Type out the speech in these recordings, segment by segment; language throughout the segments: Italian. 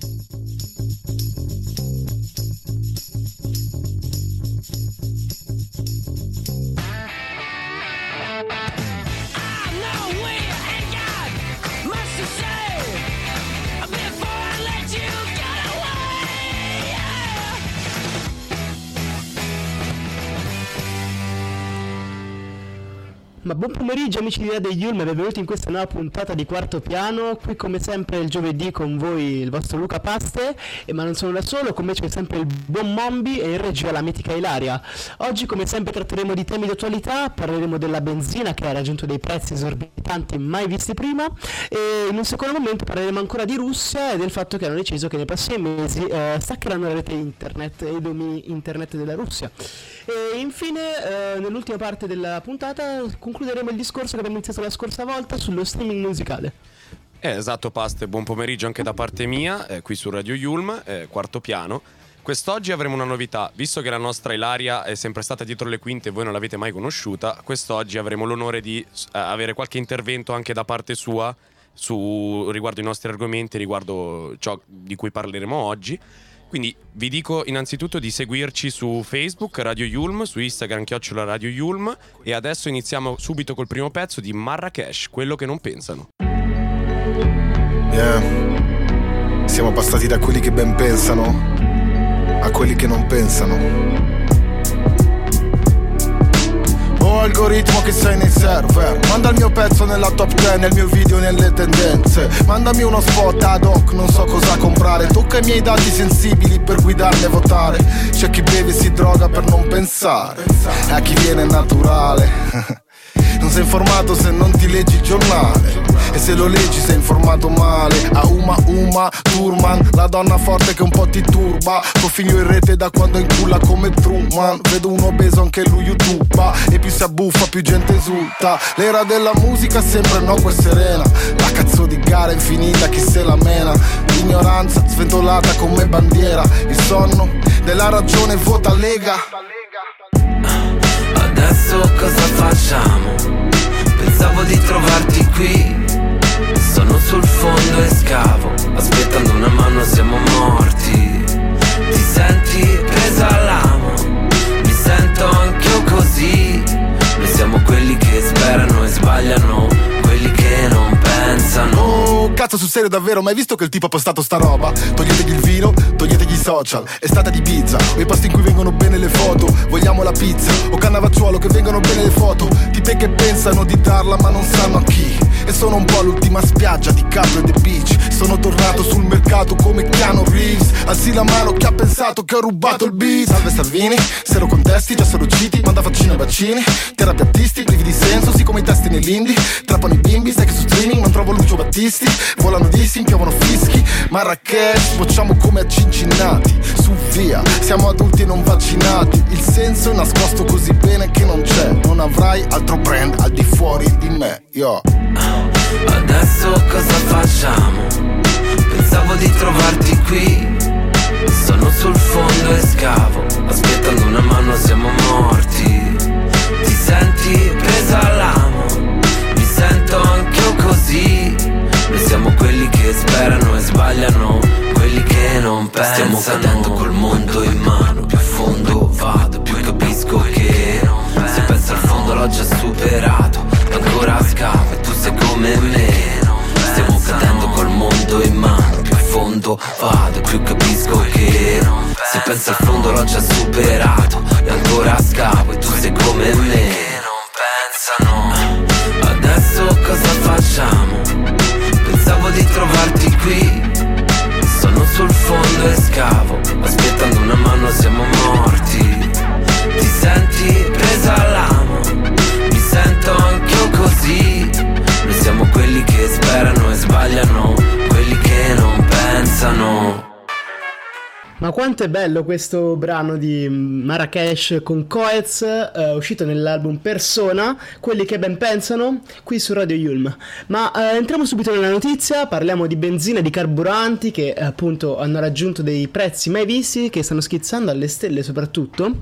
Thank you. Ma buon pomeriggio amici di Radio Yulm e benvenuti in questa nuova puntata di Quarto Piano. Qui come sempre il giovedì con voi il vostro Luca Paste, e ma non sono da solo, con me c'è sempre il buon Mombi e in regia la mitica Ilaria. Oggi come sempre tratteremo di temi di attualità, parleremo della benzina che ha raggiunto dei prezzi esorbitanti mai visti prima e in un secondo momento parleremo ancora di Russia e del fatto che hanno deciso che nei prossimi mesi eh, staccheranno la rete internet e i domini internet della Russia. E infine eh, nell'ultima parte della puntata concluderemo il discorso che abbiamo iniziato la scorsa volta sullo streaming musicale. Eh, esatto, Paste, buon pomeriggio anche da parte mia, eh, qui su Radio Yulm, eh, quarto piano. Quest'oggi avremo una novità, visto che la nostra Ilaria è sempre stata dietro le quinte e voi non l'avete mai conosciuta, quest'oggi avremo l'onore di eh, avere qualche intervento anche da parte sua su, riguardo i nostri argomenti, riguardo ciò di cui parleremo oggi. Quindi vi dico innanzitutto di seguirci su Facebook Radio Yulm, su Instagram chiocciola Radio Yulm e adesso iniziamo subito col primo pezzo di Marrakesh, quello che non pensano. Yeah. Siamo passati da quelli che ben pensano a quelli che non pensano. Algoritmo che sei nei server. Manda il mio pezzo nella top 10 Nel mio video nelle tendenze. Mandami uno spot ad hoc Non so cosa comprare. Tocca i miei dati sensibili Per guidarmi a votare. C'è chi beve e si droga per non pensare. A chi viene naturale Non sei informato se non ti leggi il giornale. E se lo leggi sei informato male. A Uma Uma Turman La donna forte che un po' ti turba. Tuo figlio in rete da quando inculla come Truman. Vedo un obeso anche lui YouTube E più si abbuffa più gente esulta. L'era della musica sembra no e serena. La cazzo di gara infinita chi se la mena? L'ignoranza sventolata come bandiera. Il sonno della ragione vota Lega Adesso cosa facciamo? Pensavo di trovarti qui. Sono sul fondo e scavo Aspettando una mano siamo morti. Ti senti presa all'amo? Mi sento anch'io così. Noi siamo quelli che sperano e sbagliano Quelli che non pensano Cazzo sul serio davvero, mai visto che il tipo ha postato sta roba? Toglietegli il vino, toglietegli i social, è stata di pizza, o i posti in cui vengono bene le foto, vogliamo la pizza, o cannavacciuolo che vengono bene le foto, tipe che pensano di darla ma non sanno a chi. E sono un po' l'ultima spiaggia di Capri e The Beach Sono tornato sul mercato come Keanu Reeves. Alzi la mano chi ha pensato che ho rubato il beat. Salve Salvini, se lo contesti già sono usciti Manda vaccino e vaccini, terapiattisti privi di senso Sì come i testi nell'indie, trappano i bimbi Sai che su streaming non trovo Lucio Battisti Volano dissi, piovono fischi. Marrakesh, bocciamo come a Cincinnati Su via, siamo adulti non vaccinati. Il senso è nascosto così bene che non c'è. Non avrai altro brand al di fuori di me, yo. Adesso cosa facciamo? Pensavo di trovarti qui. Sono sul fondo e scavo. Aspettando una mano siamo morti. Ti senti presa all'amo è bello questo brano di Marrakesh con Coez, eh, uscito nell'album Persona, quelli che ben pensano, qui su Radio Yulm. Ma eh, entriamo subito nella notizia, parliamo di benzina e di carburanti che appunto hanno raggiunto dei prezzi mai visti, che stanno schizzando alle stelle soprattutto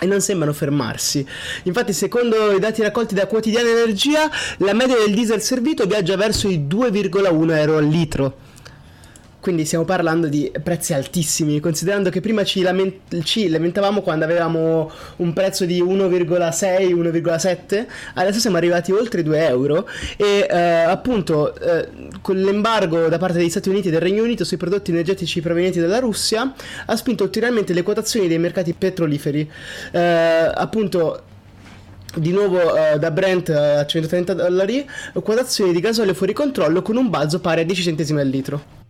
e non sembrano fermarsi. Infatti, secondo i dati raccolti da Quotidiana Energia, la media del diesel servito viaggia verso i 2,1 euro al litro. Quindi stiamo parlando di prezzi altissimi, considerando che prima ci, lament- ci lamentavamo quando avevamo un prezzo di 1,6, 1,7, adesso siamo arrivati oltre 2 euro e eh, appunto eh, con l'embargo da parte degli Stati Uniti e del Regno Unito sui prodotti energetici provenienti dalla Russia ha spinto ulteriormente le quotazioni dei mercati petroliferi. Eh, appunto di nuovo uh, da Brent a 130 dollari, quotazioni di gasolio fuori controllo con un balzo pari a 10 centesimi al litro.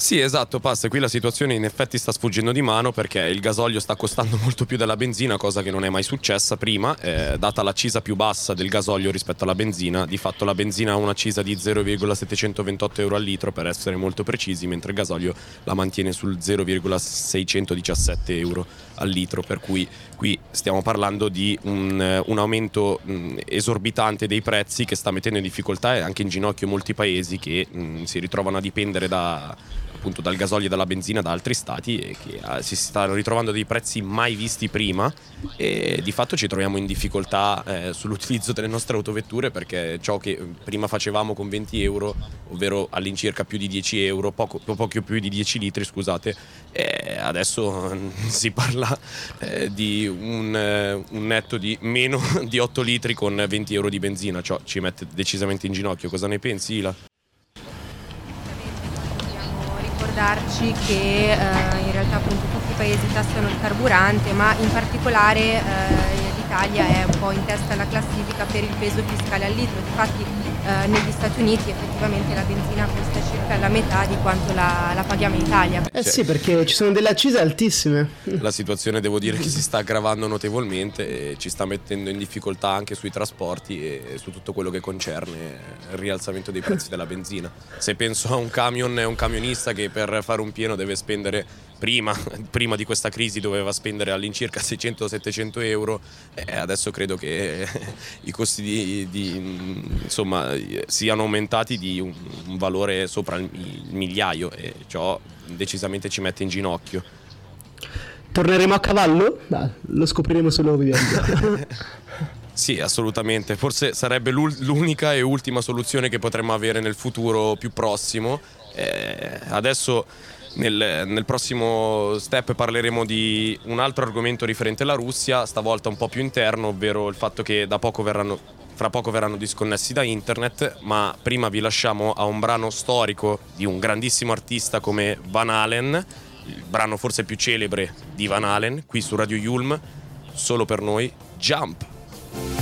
Sì, esatto, Pasta. Qui la situazione in effetti sta sfuggendo di mano perché il gasolio sta costando molto più della benzina, cosa che non è mai successa prima. Eh, data l'accisa più bassa del gasolio rispetto alla benzina, di fatto la benzina ha un'accisa di 0,728 euro al litro per essere molto precisi, mentre il gasolio la mantiene sul 0,617 euro al litro. Per cui qui stiamo parlando di un, un aumento mh, esorbitante dei prezzi che sta mettendo in difficoltà e anche in ginocchio molti paesi che mh, si ritrovano a dipendere da appunto dal gasolio e dalla benzina da altri stati e che uh, si stanno ritrovando dei prezzi mai visti prima e di fatto ci troviamo in difficoltà eh, sull'utilizzo delle nostre autovetture perché ciò che eh, prima facevamo con 20 euro, ovvero all'incirca più di 10 euro, poco, poco più di 10 litri scusate, eh, adesso si parla eh, di un, eh, un, netto di meno di 8 litri con 20 euro di benzina, ciò ci mette decisamente in ginocchio. Cosa ne pensi Ila? Ricordarci che eh, in realtà appunto tutti i paesi tassano il carburante, ma in particolare eh, l'Italia è un po' in testa alla classifica per il peso fiscale al litro. Infatti eh, negli Stati Uniti effettivamente la benzina costa circa la metà di quanto la, la paghiamo in Italia. Eh sì, perché ci sono delle accise altissime. La situazione devo dire che si sta aggravando notevolmente e ci sta mettendo in difficoltà anche sui trasporti e su tutto quello che concerne il rialzamento dei prezzi della benzina. Se penso a un camion e un camionista che per fare un pieno deve spendere prima, prima, di questa crisi doveva spendere all'incirca 600-700 euro, eh, adesso credo che i costi di, di, insomma, siano aumentati di un, un valore sopra il, il migliaio e ciò decisamente ci mette in ginocchio. Torneremo a cavallo? Beh, lo scopriremo solo vivendo. Sì, assolutamente. Forse sarebbe l'unica e ultima soluzione che potremmo avere nel futuro più prossimo. Eh, adesso nel, nel, prossimo step parleremo di un altro argomento riferente alla Russia, stavolta un po' più interno, ovvero il fatto che da poco verranno, fra poco verranno disconnessi da internet, ma prima vi lasciamo a un brano storico di un grandissimo artista come Van Halen, il brano forse più celebre di Van Halen, qui su Radio Yulm, solo per noi, Jump.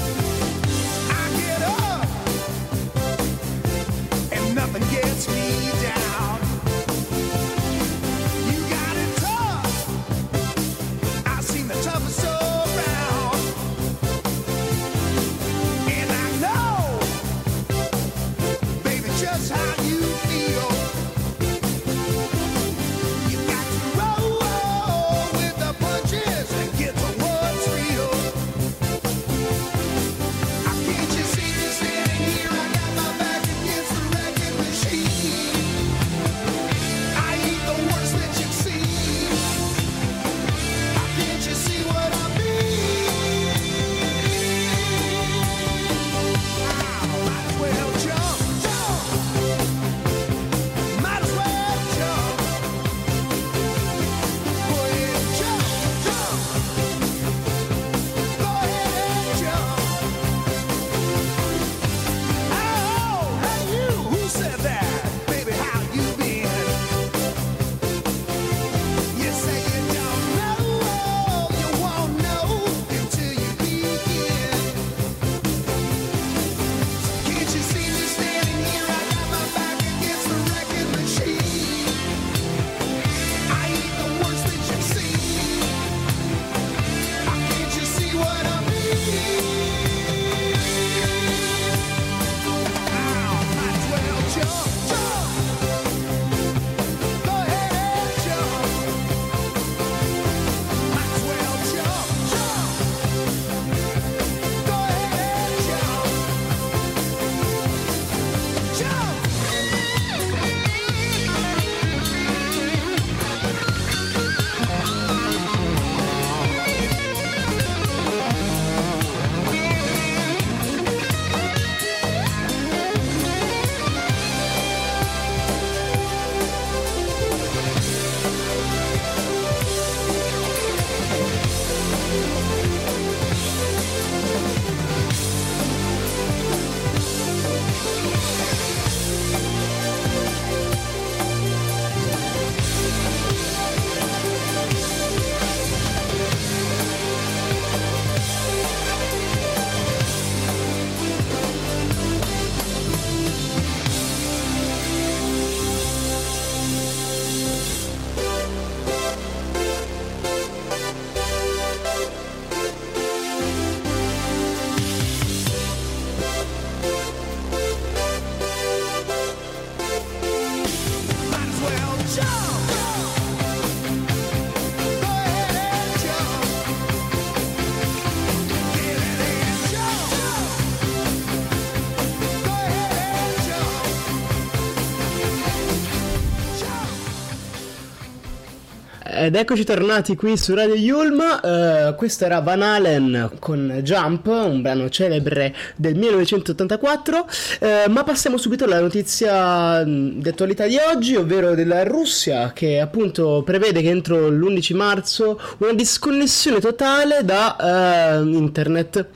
Ed eccoci tornati qui su Radio Yulm, uh, questo era Van Halen con Jump, un brano celebre del 1984, uh, ma passiamo subito alla notizia di attualità di oggi, ovvero della Russia che appunto prevede che entro l'11 marzo una disconnessione totale da uh, internet.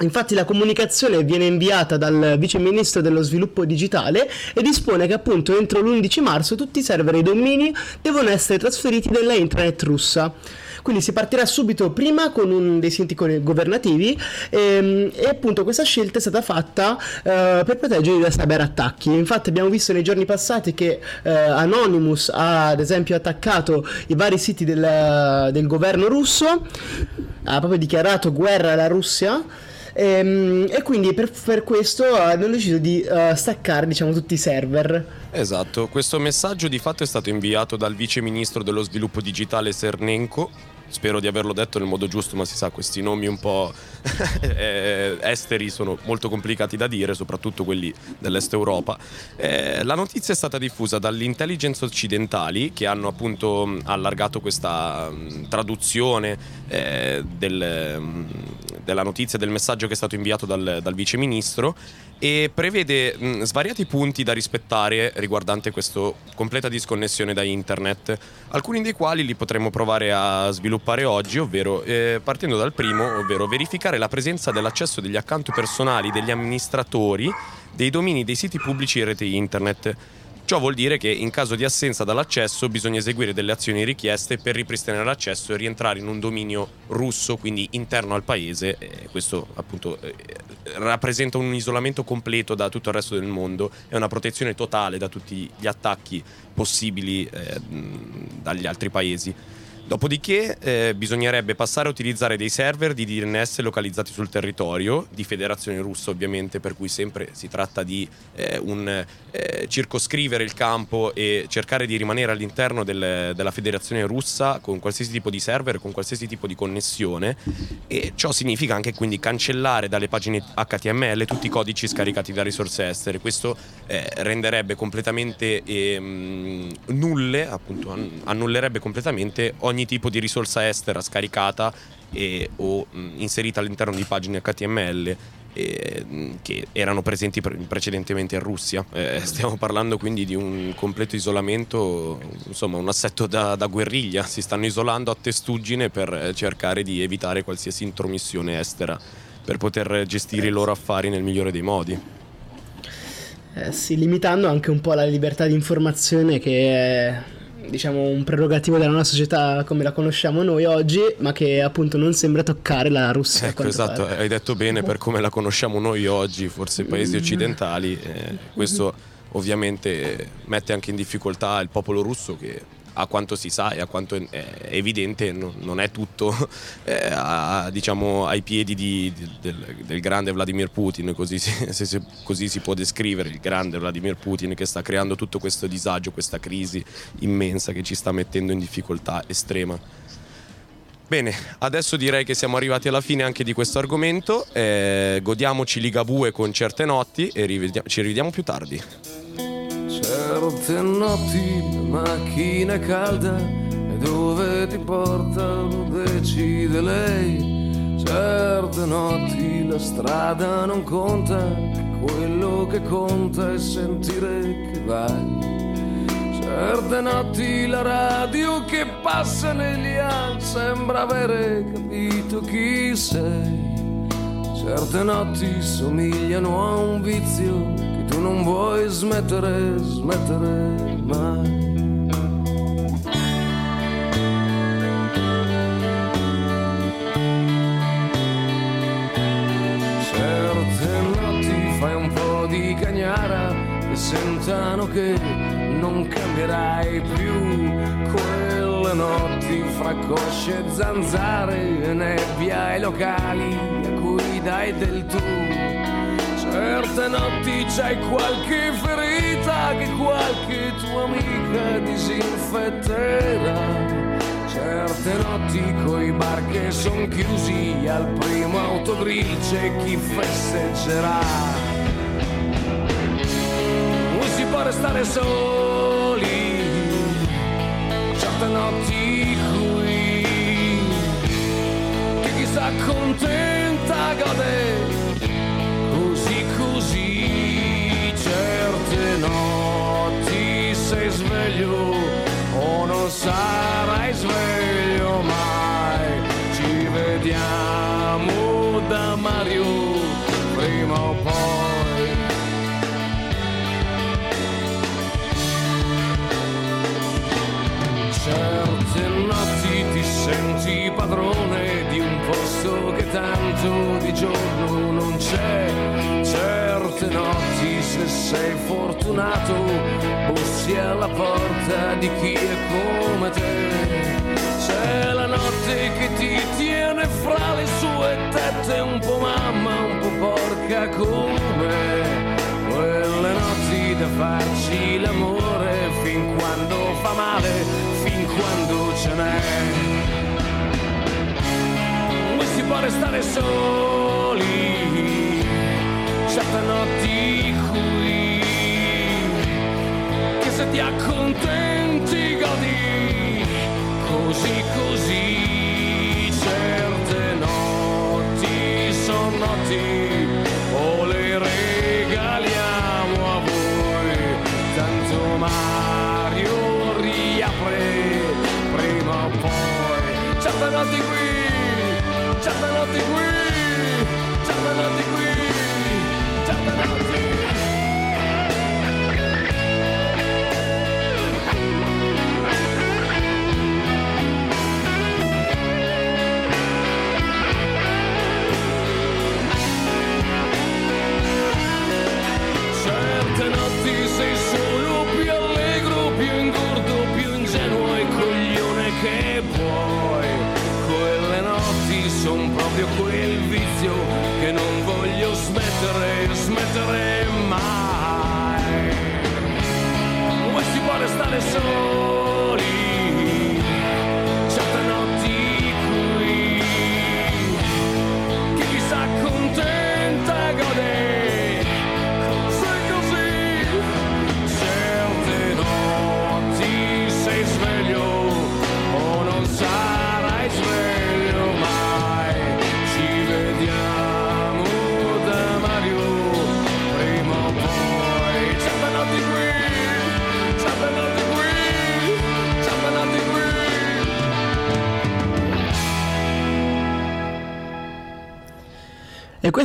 Infatti la comunicazione viene inviata dal vice ministro dello sviluppo digitale e dispone che appunto entro l'11 marzo tutti i server e i domini devono essere trasferiti nella intranet russa. Quindi si partirà subito prima con un dei siti governativi e, ehm, e appunto questa scelta è stata fatta uh, per proteggerli da cyberattacchi. Infatti abbiamo visto nei giorni passati che uh, Anonymous ha ad esempio attaccato i vari siti del, del governo russo, ha proprio dichiarato guerra alla Russia. E, ehm, e quindi per, per, questo hanno deciso di uh, staccare diciamo, tutti i server. Esatto, questo messaggio di fatto è stato inviato dal vice ministro dello sviluppo digitale Cernenko spero di averlo detto nel modo giusto, ma si sa, questi nomi un po' eh, esteri sono molto complicati da dire, soprattutto quelli dell'est Europa. Eh, la notizia è stata diffusa dall'intelligence occidentali che hanno appunto allargato questa traduzione eh, del, della notizia, del messaggio che è stato inviato dal, dal vice ministro e prevede mh, svariati punti da rispettare riguardante questa completa disconnessione da internet, alcuni dei quali li potremmo provare a sviluppare oggi, ovvero eh, partendo dal primo, ovvero verificare la presenza dell'accesso degli account personali degli amministratori dei domini dei siti pubblici e rete internet Ciò vuol dire che in caso di assenza dall'accesso bisogna eseguire delle azioni richieste per ripristinare l'accesso e rientrare in un dominio russo, quindi interno al paese. E questo appunto eh, rappresenta un isolamento completo da tutto il resto del mondo e una protezione totale da tutti gli attacchi possibili eh, dagli altri paesi. Dopodiché eh, bisognerebbe passare a utilizzare dei server di DNS localizzati sul territorio, di Federazione Russa ovviamente, per cui sempre si tratta di eh, un, eh, circoscrivere il campo e cercare di rimanere all'interno del, della Federazione Russa con qualsiasi tipo di server, con qualsiasi tipo di connessione e ciò significa anche quindi cancellare dalle pagine HTML tutti i codici scaricati da risorse estere. Questo eh, renderebbe completamente ehm, nulle, appunto, annullerebbe completamente ogni ogni tipo di risorsa estera scaricata e, o mh, inserita all'interno di pagine HTML e, mh, che erano presenti pre- precedentemente in Russia. Eh, stiamo parlando quindi di un completo isolamento, insomma un assetto da, da guerriglia, si stanno isolando a testuggine per cercare di evitare qualsiasi intromissione estera per poter gestire i loro affari nel migliore dei modi. Eh sì, limitando anche un po' la libertà di informazione che diciamo un prerogativo della nostra società come la conosciamo noi oggi, ma che appunto non sembra toccare la Russia. Ecco, esatto, pare. hai detto bene per come la conosciamo noi oggi, forse i paesi mm. occidentali, eh, questo ovviamente mette anche in difficoltà il popolo russo che a quanto si sa e a quanto è evidente non è tutto eh, a, diciamo, ai piedi di, del, del, grande Vladimir Putin, così se, se, così si può descrivere il grande Vladimir Putin che sta creando tutto questo disagio, questa crisi immensa che ci sta mettendo in difficoltà estrema. Bene, adesso direi che siamo arrivati alla fine anche di questo argomento, eh, godiamoci Ligabue con certe notti e rivediamo, ci rivediamo più tardi. Certe notti macchina calda e dove ti porta decide lei. Certe notti la strada non conta, quello che conta è sentire che vai. Certe notti la radio che passa negli anni sembra avere capito chi sei. Certe notti somigliano a un vizio tu non vuoi smettere, smettere mai. Sentano che non cambierai più quelle notti fra cosce e zanzare e nebbia ai locali a cui dai del tu Certe notti c'hai qualche ferita che qualche tua amica di disinfetterà. Certe notti coi bar che son chiusi, al primo autogrill c'è chi festeggerà. Può restare soli, certe notti qui, che chi sta contenta gode. Così così certe notti sei sveglio o non sarai sveglio mai. Ci vediamo da Mario prima o poi tanto di giorno non c'è. Certe notti se sei fortunato bussi alla porta di chi è come te. C'è la notte che ti tiene fra le sue tette un po' mamma, un po' porca come quelle notti da farci l'amore fin quando fa male, fin quando ce n'è. Può restare soli, certe notti qui, che se ti accontenti godi, così così, certe notti sono notti, o le regaliamo a voi, tanto Mario riapre prima o poi, certe notti qui, certe notti qui,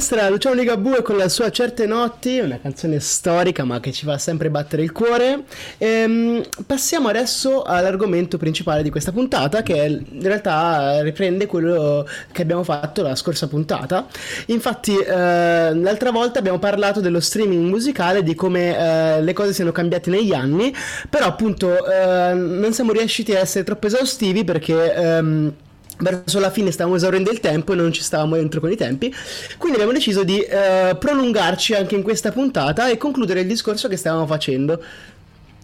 Era Luciano Ligabue con la sua Certe Notti, una canzone storica ma che ci fa sempre battere il cuore. Ehm, passiamo adesso all'argomento principale di questa puntata che in realtà riprende quello che abbiamo fatto la scorsa puntata. Infatti eh, l'altra volta abbiamo parlato dello streaming musicale, di come eh, le cose siano cambiate negli anni, però appunto eh, non siamo riusciti a essere troppo esaustivi perché... ehm, verso la fine stavamo esaurendo il tempo e non ci stavamo dentro con i tempi. Quindi abbiamo deciso di eh, prolungarci anche in questa puntata e concludere il discorso che stavamo facendo.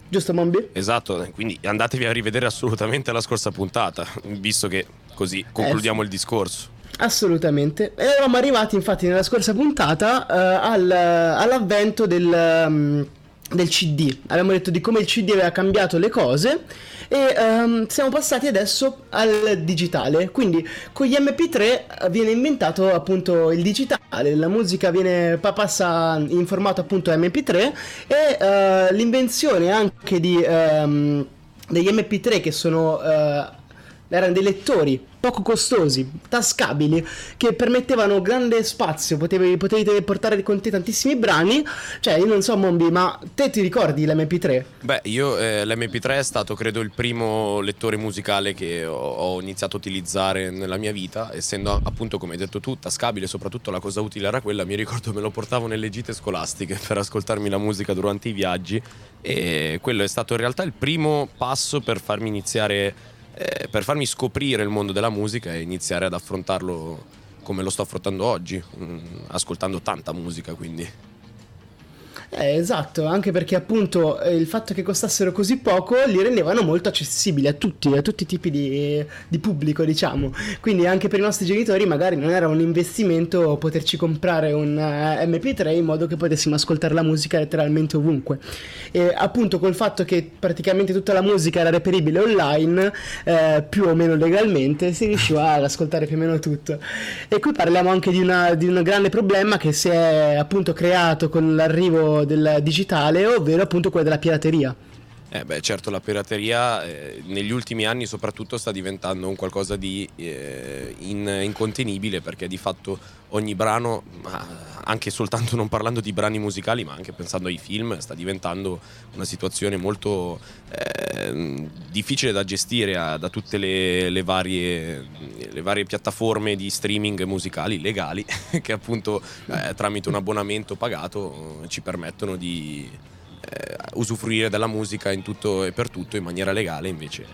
Giusto, Mombi? Esatto, quindi andatevi a rivedere assolutamente la scorsa puntata, visto che così concludiamo il discorso. Assolutamente. E eravamo arrivati infatti nella scorsa puntata eh, al- all'avvento del, um, del CD. Abbiamo detto di come il CD aveva cambiato le cose e ehm, siamo passati adesso al digitale. Quindi con gli MP3 viene inventato appunto il digitale, la musica viene, pa- passa in formato appunto MP3 e eh, l'invenzione anche di, ehm, degli MP3 che sono... eh, erano dei lettori poco costosi, tascabili, che permettevano grande spazio, potevi, potevi portare con te tantissimi brani. Cioè, io non so, Mombi, ma te ti ricordi l'MP3? Beh, io eh, l'MP3 è stato credo il primo lettore musicale che ho, ho iniziato a utilizzare nella mia vita, essendo appunto come hai detto tu, tascabile, soprattutto la cosa utile era quella, mi ricordo me lo portavo nelle gite scolastiche per ascoltarmi la musica durante i viaggi e quello è stato in realtà il primo passo per farmi iniziare, eh, per farmi scoprire il mondo della musica e iniziare ad affrontarlo come lo sto affrontando oggi, mm, ascoltando tanta musica quindi. Eh, esatto, anche perché appunto eh, il fatto che costassero così poco li rendevano molto accessibili a tutti, a tutti i tipi di, di, pubblico, diciamo. Quindi anche per i nostri genitori magari non era un investimento poterci comprare un uh, eh, MP3 in modo che potessimo ascoltare la musica letteralmente ovunque. E appunto col fatto che praticamente tutta la musica era reperibile online, eh, più o meno legalmente, si riusciva ad ascoltare più o meno tutto. E qui parliamo anche di, una, di un grande problema che si è appunto creato con l'arrivo del digitale, ovvero appunto quella della pirateria. Eh beh, certo, la pirateria eh, negli ultimi anni soprattutto sta diventando un qualcosa di eh, in, incontenibile perché di fatto ogni brano, anche soltanto non parlando di brani musicali, ma anche pensando ai film, sta diventando una situazione molto eh, difficile da gestire a, da tutte le, le, varie, le, varie, piattaforme di streaming musicali legali che appunto eh, tramite un abbonamento pagato ci permettono di eh, usufruire della musica in tutto e per tutto in maniera legale, invece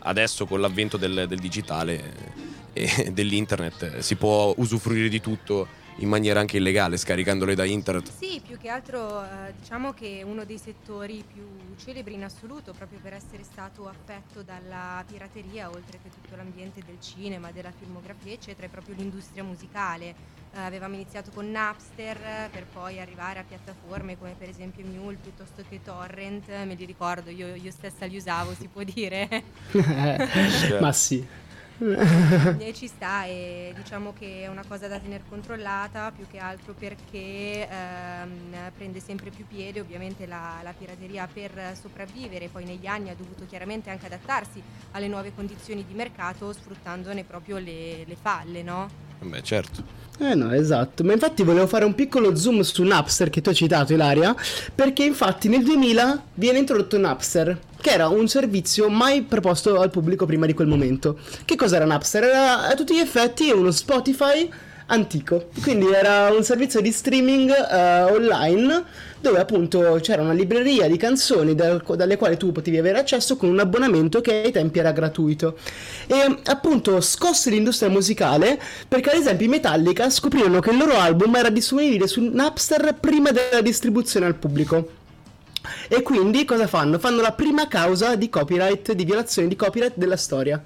adesso con l'avvento del, del digitale e dell'internet si può usufruire di tutto in maniera anche illegale scaricandole da internet. Sì, più che altro eh, diciamo che uno dei settori più celebri in assoluto proprio per essere stato affetto dalla pirateria, oltre che tutto l'ambiente del cinema, della filmografia, eccetera, è proprio l'industria musicale. Eh, avevamo iniziato con Napster per poi arrivare a piattaforme come per esempio Mule piuttosto che Torrent, me li ricordo, io, io stessa li usavo, si può dire. Ma sì. e ci sta e diciamo che è una cosa da tenere controllata più che altro perché ehm, prende sempre più piede ovviamente la, la, pirateria per sopravvivere poi negli anni ha dovuto chiaramente anche adattarsi alle nuove condizioni di mercato sfruttandone proprio le, le falle no? Beh certo eh no, esatto, ma infatti volevo fare un piccolo zoom su Napster che tu hai citato Ilaria, perché infatti nel 2000 viene introdotto Napster, che era un servizio mai proposto al pubblico prima di quel momento. Che cos'era Napster? Era a tutti gli effetti uno Spotify antico, quindi era un servizio di streaming uh, online dove appunto c'era una libreria di canzoni dal, dalle quali tu potevi avere accesso con un abbonamento che ai tempi era gratuito. E appunto scosse l'industria musicale perché ad esempio i Metallica scoprirono che il loro album era disponibile su Napster prima della distribuzione al pubblico. E quindi cosa fanno? Fanno la prima causa di copyright, di violazione di copyright della storia.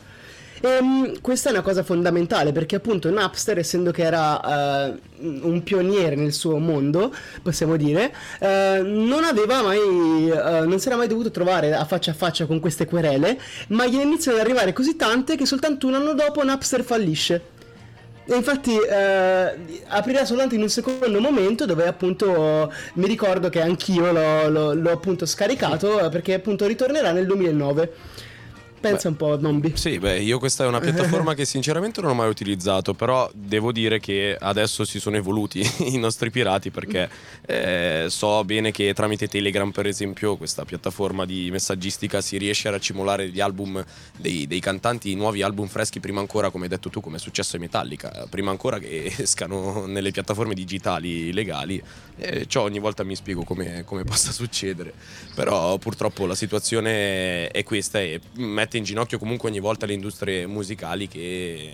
E, ehm, questa è una cosa fondamentale perché appunto Napster, essendo che era uh, un pioniere nel suo mondo, possiamo dire, uh, non aveva mai, uh, non si era mai dovuto trovare a faccia a faccia con queste querele, ma gliene iniziano ad arrivare così tante che soltanto un anno dopo Napster fallisce. E infatti eh, aprirà soltanto in un secondo momento dove appunto mi ricordo che anch'io l'ho, l'ho, l'ho appunto scaricato perché appunto ritornerà nel 2009. Pensa beh, un po', Nombi. Sì, beh, io questa è una piattaforma che sinceramente non ho mai utilizzato, però devo dire che adesso si sono evoluti i nostri pirati perché eh, so bene che tramite Telegram, per esempio, questa piattaforma di messaggistica si riesce a raccimolare gli album dei, dei cantanti, nuovi album freschi prima ancora, come hai detto tu, come è successo ai Metallica, prima ancora che escano nelle piattaforme digitali legali. Eh, ciò ogni volta mi spiego come, come possa succedere, però purtroppo la situazione è questa e mette mette in ginocchio comunque ogni volta le industrie musicali che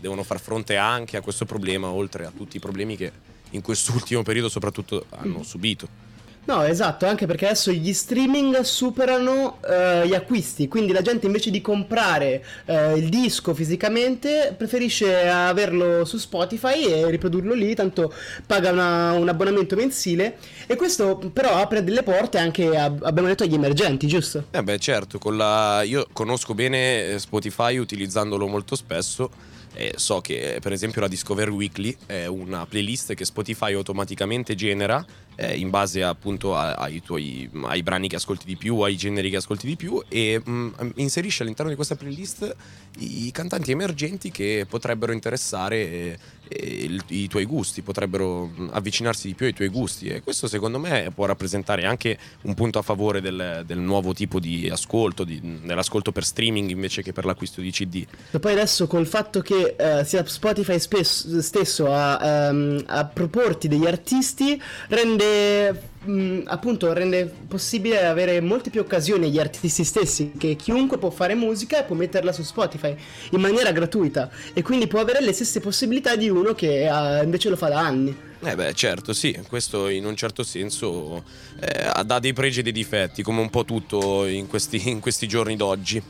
devono far fronte anche a questo problema, oltre a tutti i problemi che in quest'ultimo periodo soprattutto hanno subito. No, esatto, anche perché adesso gli streaming superano uh, gli acquisti, quindi la gente invece di comprare uh, il disco fisicamente preferisce averlo su Spotify e riprodurlo lì, tanto paga una, un abbonamento mensile e questo però apre delle porte anche, a, abbiamo detto, agli emergenti, giusto? Eh beh certo, la... io conosco bene Spotify utilizzandolo molto spesso eh, so che per esempio la Discover Weekly è una playlist che Spotify automaticamente genera eh, in base appunto ai, tuoi, ai brani che ascolti di più, ai generi che ascolti di più e mh, mm, inserisce all'interno di questa playlist i cantanti emergenti che potrebbero interessare eh, il, i tuoi gusti, potrebbero mm, avvicinarsi di più ai tuoi gusti e questo secondo me può rappresentare anche un punto a favore del, del nuovo tipo di ascolto, di, dell'ascolto per streaming invece che per l'acquisto di CD. E poi adesso col fatto che uh, sia Spotify spesso, stesso a, um, a proporti degli artisti rende mh, appunto rende possibile avere molte più occasioni agli artisti stessi che chiunque può fare musica e può metterla su Spotify in maniera gratuita e quindi può avere le stesse possibilità di uno che uh, invece lo fa da anni. Eh beh, certo, sì, questo in un certo senso eh, dei pregi e dei difetti, come un po' tutto in questi, in questi giorni d'oggi.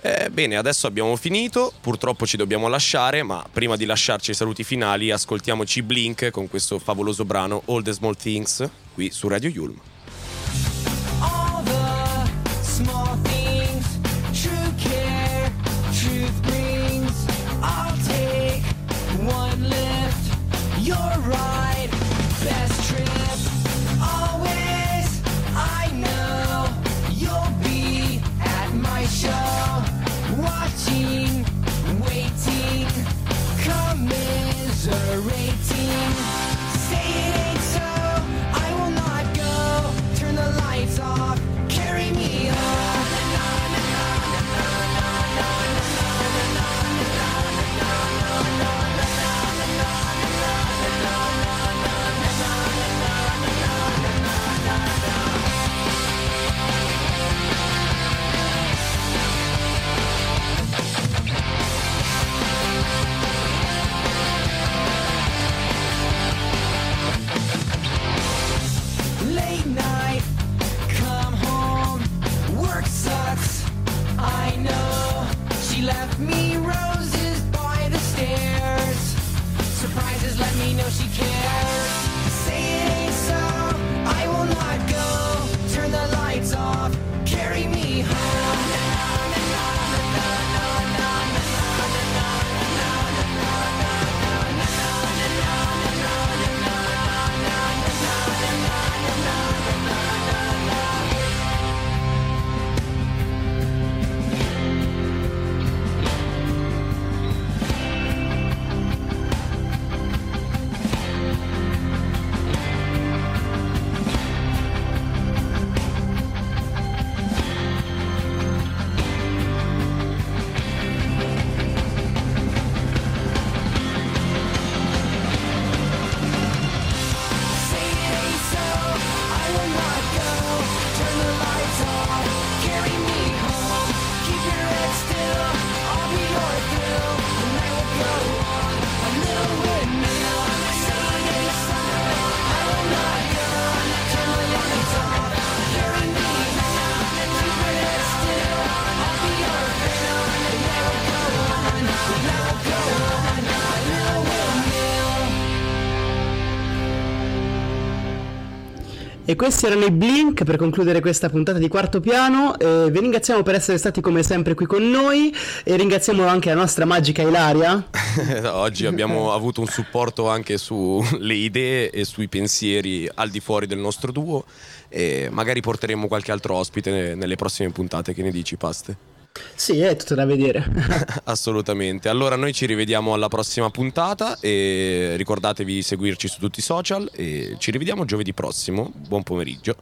Eh, bene, adesso abbiamo finito, purtroppo ci dobbiamo lasciare, ma prima di lasciarci i saluti finali ascoltiamoci Blink con questo favoloso brano All the Small Things qui su Radio Yulm. Questi erano i Blink per concludere questa puntata di quarto piano. Eh, vi ringraziamo per essere stati come sempre qui con noi e ringraziamo anche la nostra magica Ilaria. Oggi abbiamo avuto un supporto anche sulle idee e sui pensieri al di fuori del nostro duo e magari porteremo qualche altro ospite nelle prossime puntate. Che ne dici, Paste? Sì, è tutto da vedere. Assolutamente. Allora noi ci rivediamo alla prossima puntata e ricordatevi di seguirci su tutti i social e ci rivediamo giovedì prossimo. Buon pomeriggio.